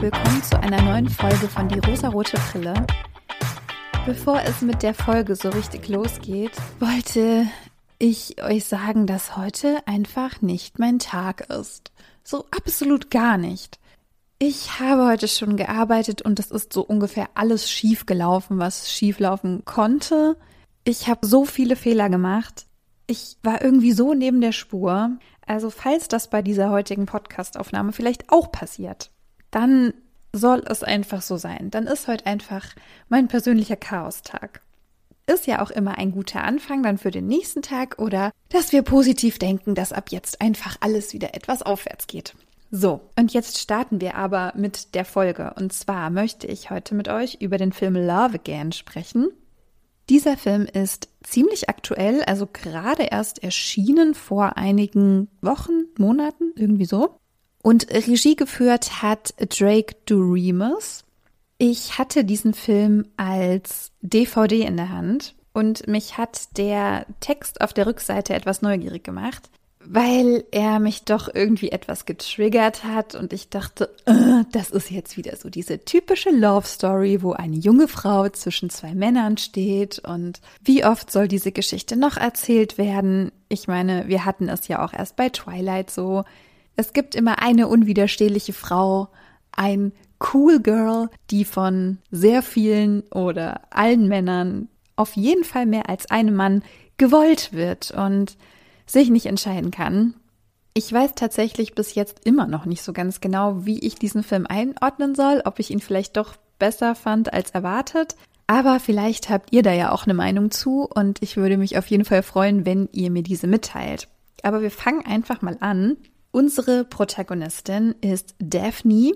willkommen zu einer neuen Folge von Die rosarote Brille. Bevor es mit der Folge so richtig losgeht, wollte ich euch sagen, dass heute einfach nicht mein Tag ist. So absolut gar nicht. Ich habe heute schon gearbeitet und es ist so ungefähr alles schief gelaufen, was schief laufen konnte. Ich habe so viele Fehler gemacht. Ich war irgendwie so neben der Spur. Also falls das bei dieser heutigen Podcastaufnahme vielleicht auch passiert, dann soll es einfach so sein. Dann ist heute einfach mein persönlicher Chaostag. Ist ja auch immer ein guter Anfang dann für den nächsten Tag oder dass wir positiv denken, dass ab jetzt einfach alles wieder etwas aufwärts geht. So, und jetzt starten wir aber mit der Folge. Und zwar möchte ich heute mit euch über den Film Love Again sprechen. Dieser Film ist ziemlich aktuell, also gerade erst erschienen vor einigen Wochen, Monaten, irgendwie so. Und Regie geführt hat Drake Doremus. Ich hatte diesen Film als DVD in der Hand und mich hat der Text auf der Rückseite etwas neugierig gemacht weil er mich doch irgendwie etwas getriggert hat und ich dachte, äh, das ist jetzt wieder so diese typische Love Story, wo eine junge Frau zwischen zwei Männern steht und wie oft soll diese Geschichte noch erzählt werden? Ich meine, wir hatten es ja auch erst bei Twilight so. Es gibt immer eine unwiderstehliche Frau, ein Cool Girl, die von sehr vielen oder allen Männern auf jeden Fall mehr als einem Mann gewollt wird und sich nicht entscheiden kann. Ich weiß tatsächlich bis jetzt immer noch nicht so ganz genau, wie ich diesen Film einordnen soll, ob ich ihn vielleicht doch besser fand als erwartet. Aber vielleicht habt ihr da ja auch eine Meinung zu und ich würde mich auf jeden Fall freuen, wenn ihr mir diese mitteilt. Aber wir fangen einfach mal an. Unsere Protagonistin ist Daphne.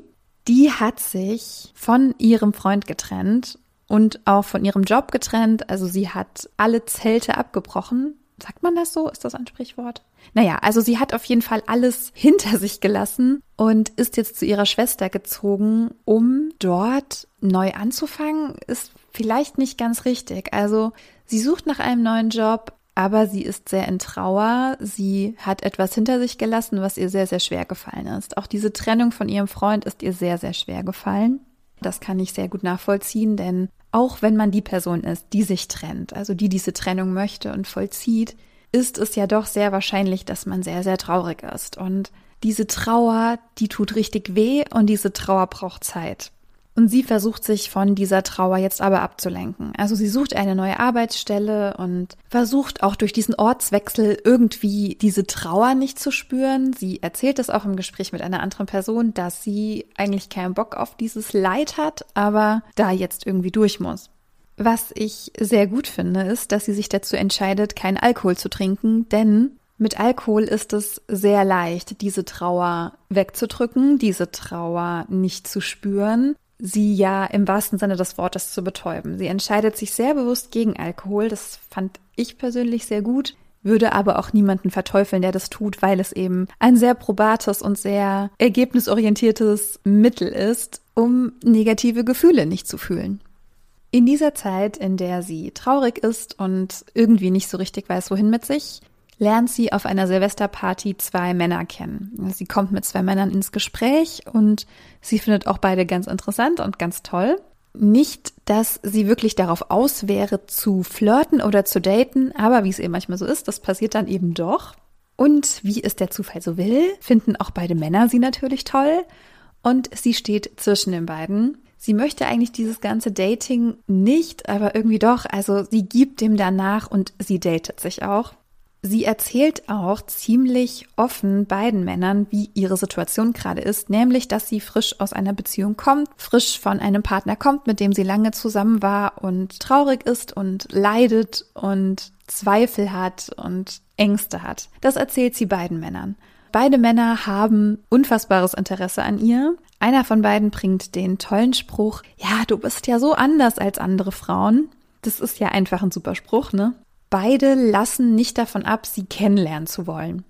Die hat sich von ihrem Freund getrennt und auch von ihrem Job getrennt. Also sie hat alle Zelte abgebrochen, Sagt man das so? Ist das ein Sprichwort? Naja, also sie hat auf jeden Fall alles hinter sich gelassen und ist jetzt zu ihrer Schwester gezogen, um dort neu anzufangen. Ist vielleicht nicht ganz richtig. Also sie sucht nach einem neuen Job, aber sie ist sehr in Trauer. Sie hat etwas hinter sich gelassen, was ihr sehr, sehr schwer gefallen ist. Auch diese Trennung von ihrem Freund ist ihr sehr, sehr schwer gefallen. Das kann ich sehr gut nachvollziehen, denn auch wenn man die Person ist, die sich trennt, also die diese Trennung möchte und vollzieht, ist es ja doch sehr wahrscheinlich, dass man sehr, sehr traurig ist. Und diese Trauer, die tut richtig weh und diese Trauer braucht Zeit. Und sie versucht sich von dieser Trauer jetzt aber abzulenken. Also sie sucht eine neue Arbeitsstelle und versucht auch durch diesen Ortswechsel irgendwie diese Trauer nicht zu spüren. Sie erzählt es auch im Gespräch mit einer anderen Person, dass sie eigentlich keinen Bock auf dieses Leid hat, aber da jetzt irgendwie durch muss. Was ich sehr gut finde, ist, dass sie sich dazu entscheidet, keinen Alkohol zu trinken, denn mit Alkohol ist es sehr leicht, diese Trauer wegzudrücken, diese Trauer nicht zu spüren sie ja im wahrsten Sinne des Wortes zu betäuben. Sie entscheidet sich sehr bewusst gegen Alkohol. Das fand ich persönlich sehr gut, würde aber auch niemanden verteufeln, der das tut, weil es eben ein sehr probates und sehr ergebnisorientiertes Mittel ist, um negative Gefühle nicht zu fühlen. In dieser Zeit, in der sie traurig ist und irgendwie nicht so richtig weiß, wohin mit sich, lernt sie auf einer Silvesterparty zwei Männer kennen. Sie kommt mit zwei Männern ins Gespräch und sie findet auch beide ganz interessant und ganz toll. Nicht, dass sie wirklich darauf aus wäre, zu flirten oder zu daten, aber wie es eben manchmal so ist, das passiert dann eben doch. Und wie es der Zufall so will, finden auch beide Männer sie natürlich toll und sie steht zwischen den beiden. Sie möchte eigentlich dieses ganze Dating nicht, aber irgendwie doch. Also sie gibt dem danach und sie datet sich auch. Sie erzählt auch ziemlich offen beiden Männern, wie ihre Situation gerade ist, nämlich, dass sie frisch aus einer Beziehung kommt, frisch von einem Partner kommt, mit dem sie lange zusammen war und traurig ist und leidet und Zweifel hat und Ängste hat. Das erzählt sie beiden Männern. Beide Männer haben unfassbares Interesse an ihr. Einer von beiden bringt den tollen Spruch, ja, du bist ja so anders als andere Frauen. Das ist ja einfach ein super Spruch, ne? Beide lassen nicht davon ab, sie kennenlernen zu wollen.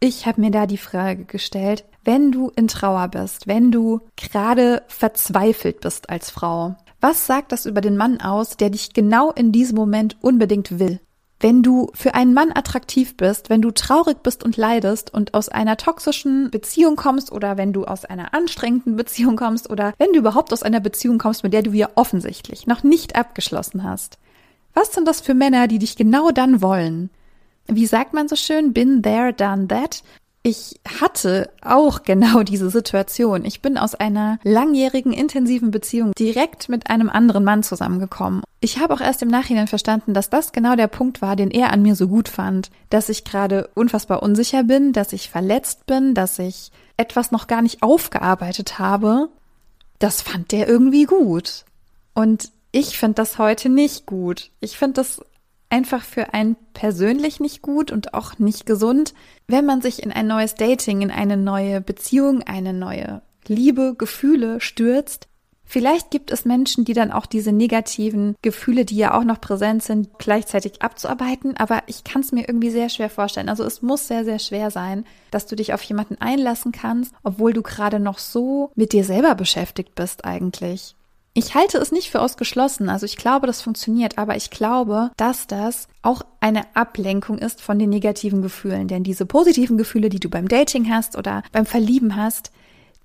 Ich habe mir da die Frage gestellt, wenn du in Trauer bist, wenn du gerade verzweifelt bist als Frau, was sagt das über den Mann aus, der dich genau in diesem Moment unbedingt will? wenn du für einen Mann attraktiv bist, wenn du traurig bist und leidest und aus einer toxischen Beziehung kommst oder wenn du aus einer anstrengenden Beziehung kommst oder wenn du überhaupt aus einer Beziehung kommst, mit der du ja offensichtlich noch nicht abgeschlossen hast. Was sind das für Männer, die dich genau dann wollen? Wie sagt man so schön, been there, done that? Ich hatte auch genau diese Situation. Ich bin aus einer langjährigen, intensiven Beziehung direkt mit einem anderen Mann zusammengekommen. Ich habe auch erst im Nachhinein verstanden, dass das genau der Punkt war, den er an mir so gut fand. Dass ich gerade unfassbar unsicher bin, dass ich verletzt bin, dass ich etwas noch gar nicht aufgearbeitet habe. Das fand der irgendwie gut. Und ich finde das heute nicht gut. Ich finde das einfach für einen persönlich nicht gut und auch nicht gesund, wenn man sich in ein neues Dating, in eine neue Beziehung, eine neue Liebe, Gefühle stürzt. Vielleicht gibt es Menschen, die dann auch diese negativen Gefühle, die ja auch noch präsent sind, gleichzeitig abzuarbeiten, aber ich kann es mir irgendwie sehr schwer vorstellen. Also es muss sehr, sehr schwer sein, dass du dich auf jemanden einlassen kannst, obwohl du gerade noch so mit dir selber beschäftigt bist eigentlich. Ich halte es nicht für ausgeschlossen, also ich glaube, das funktioniert, aber ich glaube, dass das auch eine Ablenkung ist von den negativen Gefühlen, denn diese positiven Gefühle, die du beim Dating hast oder beim Verlieben hast,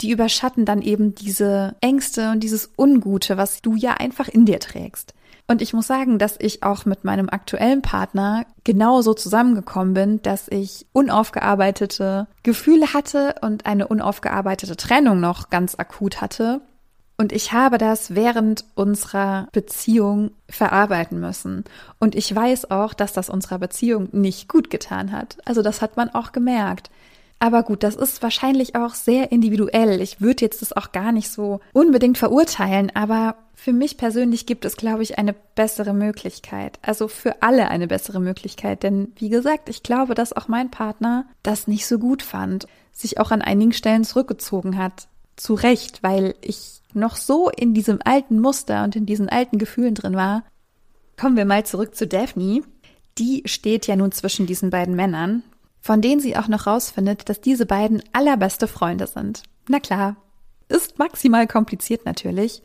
die überschatten dann eben diese Ängste und dieses Ungute, was du ja einfach in dir trägst. Und ich muss sagen, dass ich auch mit meinem aktuellen Partner genauso zusammengekommen bin, dass ich unaufgearbeitete Gefühle hatte und eine unaufgearbeitete Trennung noch ganz akut hatte und ich habe das während unserer Beziehung verarbeiten müssen. Und ich weiß auch, dass das unserer Beziehung nicht gut getan hat. Also das hat man auch gemerkt. Aber gut, das ist wahrscheinlich auch sehr individuell. Ich würde jetzt das auch gar nicht so unbedingt verurteilen, aber für mich persönlich gibt es, glaube ich, eine bessere Möglichkeit. Also für alle eine bessere Möglichkeit. Denn wie gesagt, ich glaube, dass auch mein Partner das nicht so gut fand, sich auch an einigen Stellen zurückgezogen hat. Zu Recht, weil ich noch so in diesem alten Muster und in diesen alten Gefühlen drin war. Kommen wir mal zurück zu Daphne. Die steht ja nun zwischen diesen beiden Männern, von denen sie auch noch rausfindet, dass diese beiden allerbeste Freunde sind. Na klar, ist maximal kompliziert natürlich.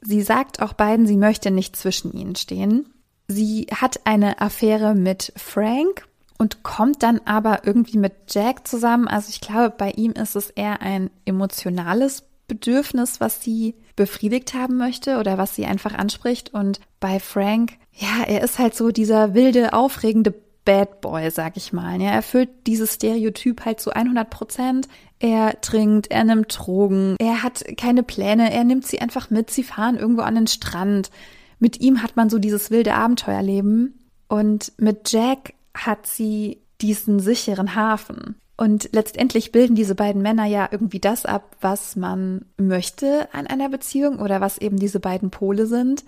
Sie sagt auch beiden, sie möchte nicht zwischen ihnen stehen. Sie hat eine Affäre mit Frank und kommt dann aber irgendwie mit Jack zusammen. Also ich glaube, bei ihm ist es eher ein emotionales Bedürfnis, was sie befriedigt haben möchte oder was sie einfach anspricht. Und bei Frank, ja, er ist halt so dieser wilde, aufregende Bad Boy, sag ich mal. Er erfüllt dieses Stereotyp halt zu 100 Prozent. Er trinkt, er nimmt Drogen, er hat keine Pläne, er nimmt sie einfach mit, sie fahren irgendwo an den Strand. Mit ihm hat man so dieses wilde Abenteuerleben. Und mit Jack hat sie diesen sicheren Hafen. Und letztendlich bilden diese beiden Männer ja irgendwie das ab, was man möchte an einer Beziehung oder was eben diese beiden Pole sind.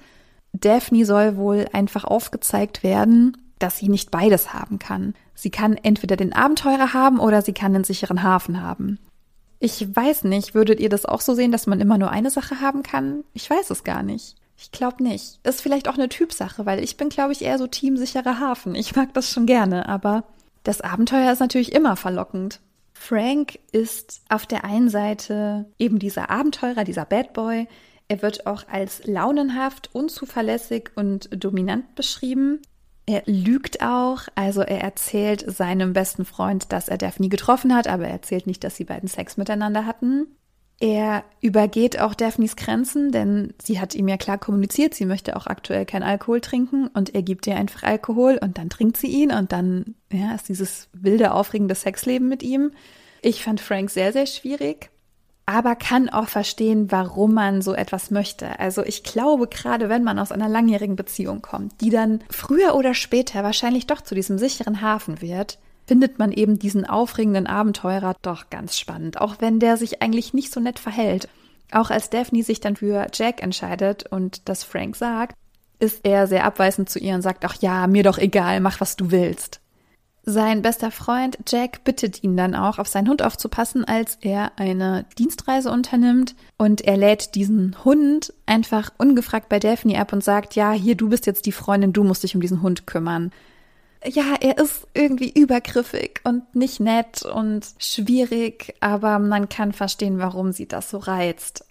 Daphne soll wohl einfach aufgezeigt werden, dass sie nicht beides haben kann. Sie kann entweder den Abenteurer haben oder sie kann den sicheren Hafen haben. Ich weiß nicht, würdet ihr das auch so sehen, dass man immer nur eine Sache haben kann? Ich weiß es gar nicht. Ich glaube nicht. Ist vielleicht auch eine Typsache, weil ich bin, glaube ich, eher so Team sicherer Hafen. Ich mag das schon gerne, aber das Abenteuer ist natürlich immer verlockend. Frank ist auf der einen Seite eben dieser Abenteurer, dieser Bad Boy. Er wird auch als launenhaft, unzuverlässig und dominant beschrieben. Er lügt auch, also er erzählt seinem besten Freund, dass er Daphne getroffen hat, aber er erzählt nicht, dass sie beiden Sex miteinander hatten. Er übergeht auch Daphnes Grenzen, denn sie hat ihm ja klar kommuniziert, sie möchte auch aktuell kein Alkohol trinken und er gibt ihr einfach Alkohol und dann trinkt sie ihn und dann ja, ist dieses wilde, aufregende Sexleben mit ihm. Ich fand Frank sehr, sehr schwierig, aber kann auch verstehen, warum man so etwas möchte. Also ich glaube, gerade wenn man aus einer langjährigen Beziehung kommt, die dann früher oder später wahrscheinlich doch zu diesem sicheren Hafen wird, findet man eben diesen aufregenden Abenteurer doch ganz spannend, auch wenn der sich eigentlich nicht so nett verhält. Auch als Daphne sich dann für Jack entscheidet und das Frank sagt, ist er sehr abweisend zu ihr und sagt, ach ja, mir doch egal, mach was du willst. Sein bester Freund Jack bittet ihn dann auch, auf seinen Hund aufzupassen, als er eine Dienstreise unternimmt. Und er lädt diesen Hund einfach ungefragt bei Daphne ab und sagt, ja, hier, du bist jetzt die Freundin, du musst dich um diesen Hund kümmern ja, er ist irgendwie übergriffig und nicht nett und schwierig, aber man kann verstehen, warum sie das so reizt.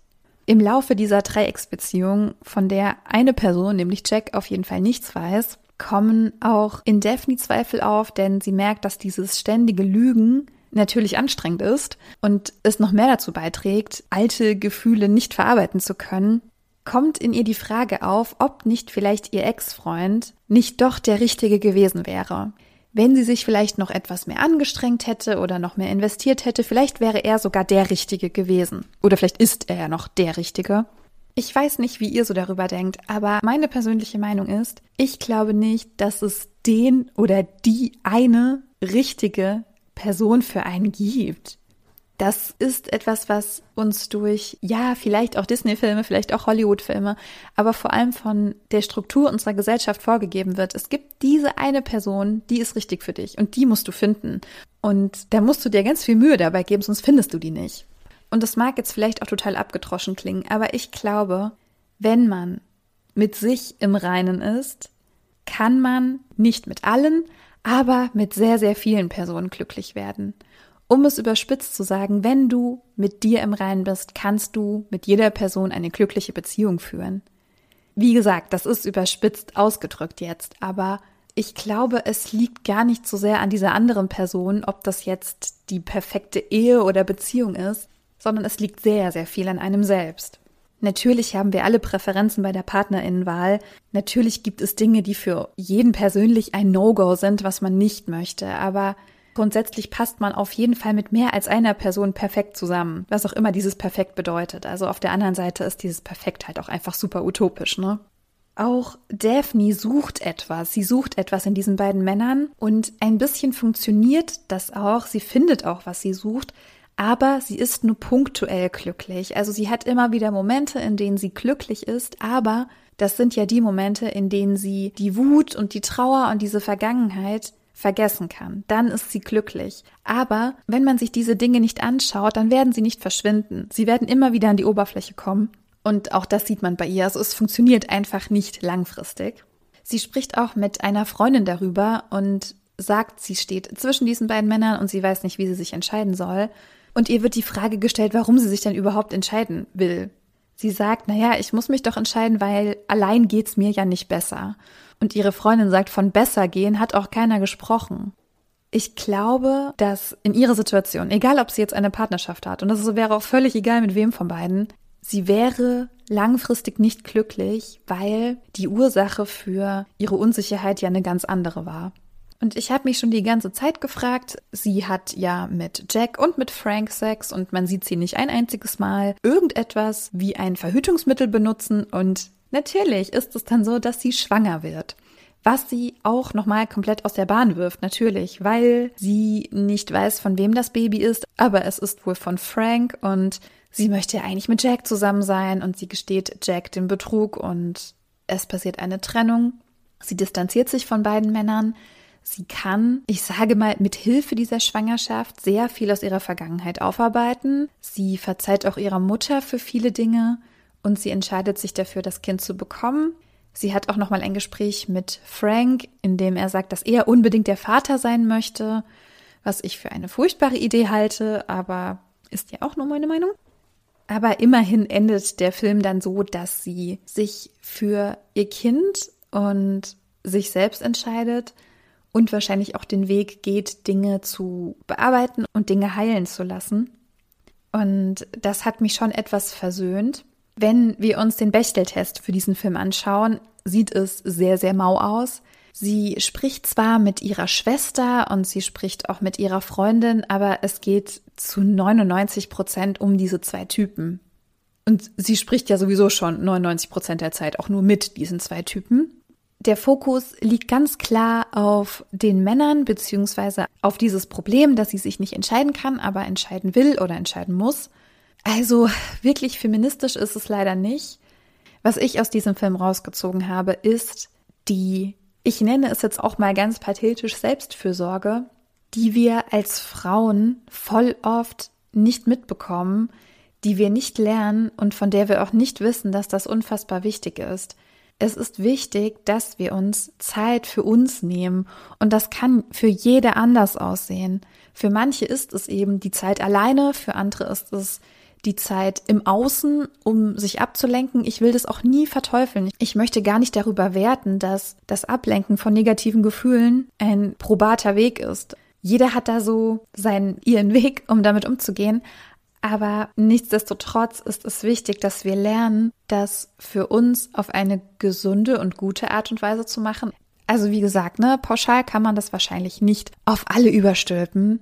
Im Laufe dieser Dreiecksbeziehung, von der eine Person, nämlich Jack, auf jeden Fall nichts weiß, kommen auch in Daphne Zweifel auf, denn sie merkt, dass dieses ständige Lügen natürlich anstrengend ist und es noch mehr dazu beiträgt, alte Gefühle nicht verarbeiten zu können, kommt in ihr die Frage auf, ob nicht vielleicht ihr Ex-Freund nicht doch der Richtige gewesen wäre. Wenn sie sich vielleicht noch etwas mehr angestrengt hätte oder noch mehr investiert hätte, vielleicht wäre er sogar der Richtige gewesen. Oder vielleicht ist er ja noch der Richtige. Ich weiß nicht, wie ihr so darüber denkt, aber meine persönliche Meinung ist, ich glaube nicht, dass es den oder die eine richtige Person für einen gibt. Das ist etwas, was uns durch, ja, vielleicht auch Disney-Filme, vielleicht auch Hollywood-Filme, aber vor allem von der Struktur unserer Gesellschaft vorgegeben wird. Es gibt diese eine Person, die ist richtig für dich und die musst du finden. Und da musst du dir ganz viel Mühe dabei geben, sonst findest du die nicht. Und das mag jetzt vielleicht auch total abgedroschen klingen, aber ich glaube, wenn man mit sich im Reinen ist, kann man nicht mit allen, aber mit sehr, sehr vielen Personen glücklich werden. Um es überspitzt zu sagen, wenn du mit dir im Reinen bist, kannst du mit jeder Person eine glückliche Beziehung führen. Wie gesagt, das ist überspitzt ausgedrückt jetzt, aber ich glaube, es liegt gar nicht so sehr an dieser anderen Person, ob das jetzt die perfekte Ehe oder Beziehung ist, sondern es liegt sehr, sehr viel an einem selbst. Natürlich haben wir alle Präferenzen bei der Partnerinnenwahl. Natürlich gibt es Dinge, die für jeden persönlich ein No-Go sind, was man nicht möchte. Aber grundsätzlich passt man auf jeden Fall mit mehr als einer Person perfekt zusammen. Was auch immer dieses perfekt bedeutet. Also auf der anderen Seite ist dieses perfekt halt auch einfach super utopisch, ne? Auch Daphne sucht etwas. Sie sucht etwas in diesen beiden Männern und ein bisschen funktioniert das auch. Sie findet auch, was sie sucht aber sie ist nur punktuell glücklich. Also sie hat immer wieder Momente, in denen sie glücklich ist, aber das sind ja die Momente, in denen sie die Wut und die Trauer und diese Vergangenheit vergessen kann. Dann ist sie glücklich. Aber wenn man sich diese Dinge nicht anschaut, dann werden sie nicht verschwinden. Sie werden immer wieder an die Oberfläche kommen. Und auch das sieht man bei ihr. Also es funktioniert einfach nicht langfristig. Sie spricht auch mit einer Freundin darüber und sagt, sie steht zwischen diesen beiden Männern und sie weiß nicht, wie sie sich entscheiden soll. Und ihr wird die Frage gestellt, warum sie sich denn überhaupt entscheiden will. Sie sagt, naja, ich muss mich doch entscheiden, weil allein geht's mir ja nicht besser. Und ihre Freundin sagt, von besser gehen hat auch keiner gesprochen. Ich glaube, dass in ihrer Situation, egal ob sie jetzt eine Partnerschaft hat, und das wäre auch völlig egal mit wem von beiden, sie wäre langfristig nicht glücklich, weil die Ursache für ihre Unsicherheit ja eine ganz andere war. Und ich habe mich schon die ganze Zeit gefragt, sie hat ja mit Jack und mit Frank Sex und man sieht sie nicht ein einziges Mal irgendetwas wie ein Verhütungsmittel benutzen und natürlich ist es dann so, dass sie schwanger wird. Was sie auch nochmal komplett aus der Bahn wirft, natürlich, weil sie nicht weiß, von wem das Baby ist, aber es ist wohl von Frank und sie möchte ja eigentlich mit Jack zusammen sein und sie gesteht Jack den Betrug und es passiert eine Trennung. Sie distanziert sich von beiden Männern. Sie kann, ich sage mal, mit Hilfe dieser Schwangerschaft sehr viel aus ihrer Vergangenheit aufarbeiten. Sie verzeiht auch ihrer Mutter für viele Dinge und sie entscheidet sich dafür, das Kind zu bekommen. Sie hat auch noch mal ein Gespräch mit Frank, in dem er sagt, dass er unbedingt der Vater sein möchte, was ich für eine furchtbare Idee halte, aber ist ja auch nur meine Meinung. Aber immerhin endet der Film dann so, dass sie sich für ihr Kind und sich selbst entscheidet und wahrscheinlich auch den Weg geht, Dinge zu bearbeiten und Dinge heilen zu lassen. Und das hat mich schon etwas versöhnt. Wenn wir uns den Bechteltest für diesen Film anschauen, sieht es sehr, sehr mau aus. Sie spricht zwar mit ihrer Schwester und sie spricht auch mit ihrer Freundin, aber es geht zu 99 Prozent um diese zwei Typen. Und sie spricht ja sowieso schon 99 Prozent der Zeit auch nur mit diesen zwei Typen. Der Fokus liegt ganz klar auf den Männern beziehungsweise auf dieses Problem, dass sie sich nicht entscheiden kann, aber entscheiden will oder entscheiden muss. Also wirklich feministisch ist es leider nicht. Was ich aus diesem Film rausgezogen habe, ist die, ich nenne es jetzt auch mal ganz pathetisch Selbstfürsorge, die wir als Frauen voll oft nicht mitbekommen, die wir nicht lernen und von der wir auch nicht wissen, dass das unfassbar wichtig ist. Es ist wichtig, dass wir uns Zeit für uns nehmen und das kann für jede anders aussehen. Für manche ist es eben die Zeit alleine, für andere ist es die Zeit im Außen, um sich abzulenken. Ich will das auch nie verteufeln. Ich möchte gar nicht darüber werten, dass das Ablenken von negativen Gefühlen ein probater Weg ist. Jeder hat da so seinen, ihren Weg, um damit umzugehen. Aber nichtsdestotrotz ist es wichtig, dass wir lernen, das für uns auf eine gesunde und gute Art und Weise zu machen. Also wie gesagt, ne, pauschal kann man das wahrscheinlich nicht auf alle überstülpen.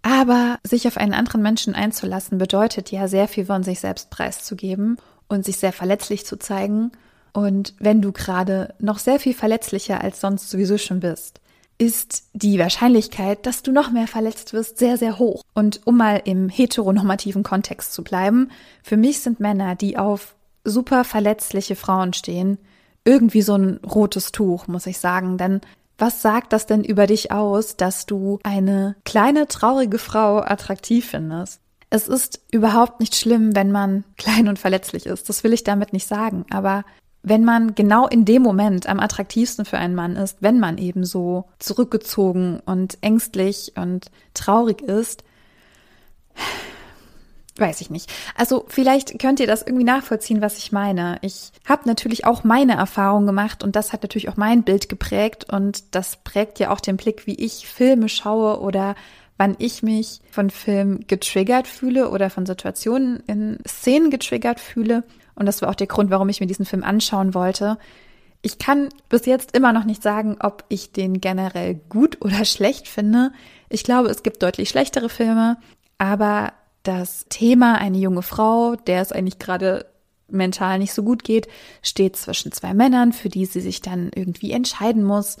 Aber sich auf einen anderen Menschen einzulassen, bedeutet ja sehr viel von sich selbst preiszugeben und sich sehr verletzlich zu zeigen. Und wenn du gerade noch sehr viel verletzlicher als sonst sowieso schon bist, ist die Wahrscheinlichkeit, dass du noch mehr verletzt wirst, sehr, sehr hoch. Und um mal im heteronormativen Kontext zu bleiben, für mich sind Männer, die auf super verletzliche Frauen stehen, irgendwie so ein rotes Tuch, muss ich sagen. Denn was sagt das denn über dich aus, dass du eine kleine, traurige Frau attraktiv findest? Es ist überhaupt nicht schlimm, wenn man klein und verletzlich ist. Das will ich damit nicht sagen. Aber wenn man genau in dem Moment am attraktivsten für einen Mann ist, wenn man eben so zurückgezogen und ängstlich und traurig ist, weiß ich nicht. Also vielleicht könnt ihr das irgendwie nachvollziehen, was ich meine. Ich habe natürlich auch meine Erfahrung gemacht und das hat natürlich auch mein Bild geprägt und das prägt ja auch den Blick, wie ich Filme schaue oder wann ich mich von Filmen getriggert fühle oder von Situationen in Szenen getriggert fühle. Und das war auch der Grund, warum ich mir diesen Film anschauen wollte. Ich kann bis jetzt immer noch nicht sagen, ob ich den generell gut oder schlecht finde. Ich glaube, es gibt deutlich schlechtere Filme, aber das Thema eine junge Frau, der es eigentlich gerade mental nicht so gut geht, steht zwischen zwei Männern, für die sie sich dann irgendwie entscheiden muss.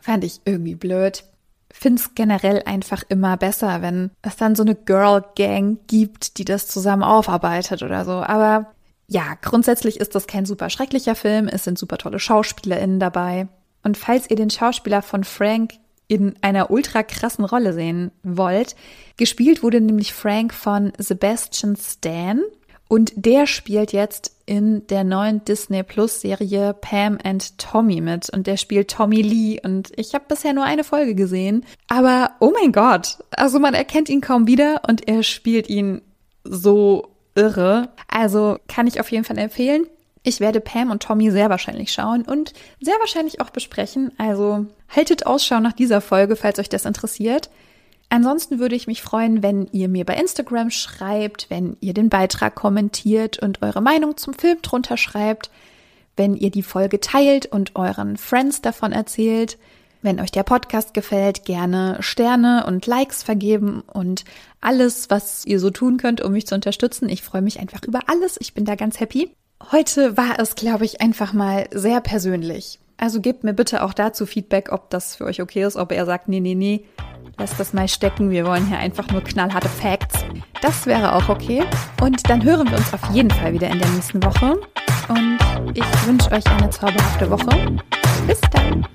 Fand ich irgendwie blöd. Find's generell einfach immer besser, wenn es dann so eine Girl Gang gibt, die das zusammen aufarbeitet oder so. Aber ja, grundsätzlich ist das kein super schrecklicher Film. Es sind super tolle SchauspielerInnen dabei. Und falls ihr den Schauspieler von Frank in einer ultra krassen Rolle sehen wollt. Gespielt wurde nämlich Frank von Sebastian Stan und der spielt jetzt in der neuen Disney Plus Serie Pam and Tommy mit und der spielt Tommy Lee und ich habe bisher nur eine Folge gesehen, aber oh mein Gott, also man erkennt ihn kaum wieder und er spielt ihn so irre. Also kann ich auf jeden Fall empfehlen. Ich werde Pam und Tommy sehr wahrscheinlich schauen und sehr wahrscheinlich auch besprechen. Also haltet Ausschau nach dieser Folge, falls euch das interessiert. Ansonsten würde ich mich freuen, wenn ihr mir bei Instagram schreibt, wenn ihr den Beitrag kommentiert und eure Meinung zum Film drunter schreibt, wenn ihr die Folge teilt und euren Friends davon erzählt. Wenn euch der Podcast gefällt, gerne Sterne und Likes vergeben und alles, was ihr so tun könnt, um mich zu unterstützen. Ich freue mich einfach über alles. Ich bin da ganz happy. Heute war es, glaube ich, einfach mal sehr persönlich. Also gebt mir bitte auch dazu Feedback, ob das für euch okay ist, ob er sagt, nee, nee, nee, lasst das mal stecken, wir wollen hier einfach nur knallharte Facts. Das wäre auch okay. Und dann hören wir uns auf jeden Fall wieder in der nächsten Woche. Und ich wünsche euch eine zauberhafte Woche. Bis dann.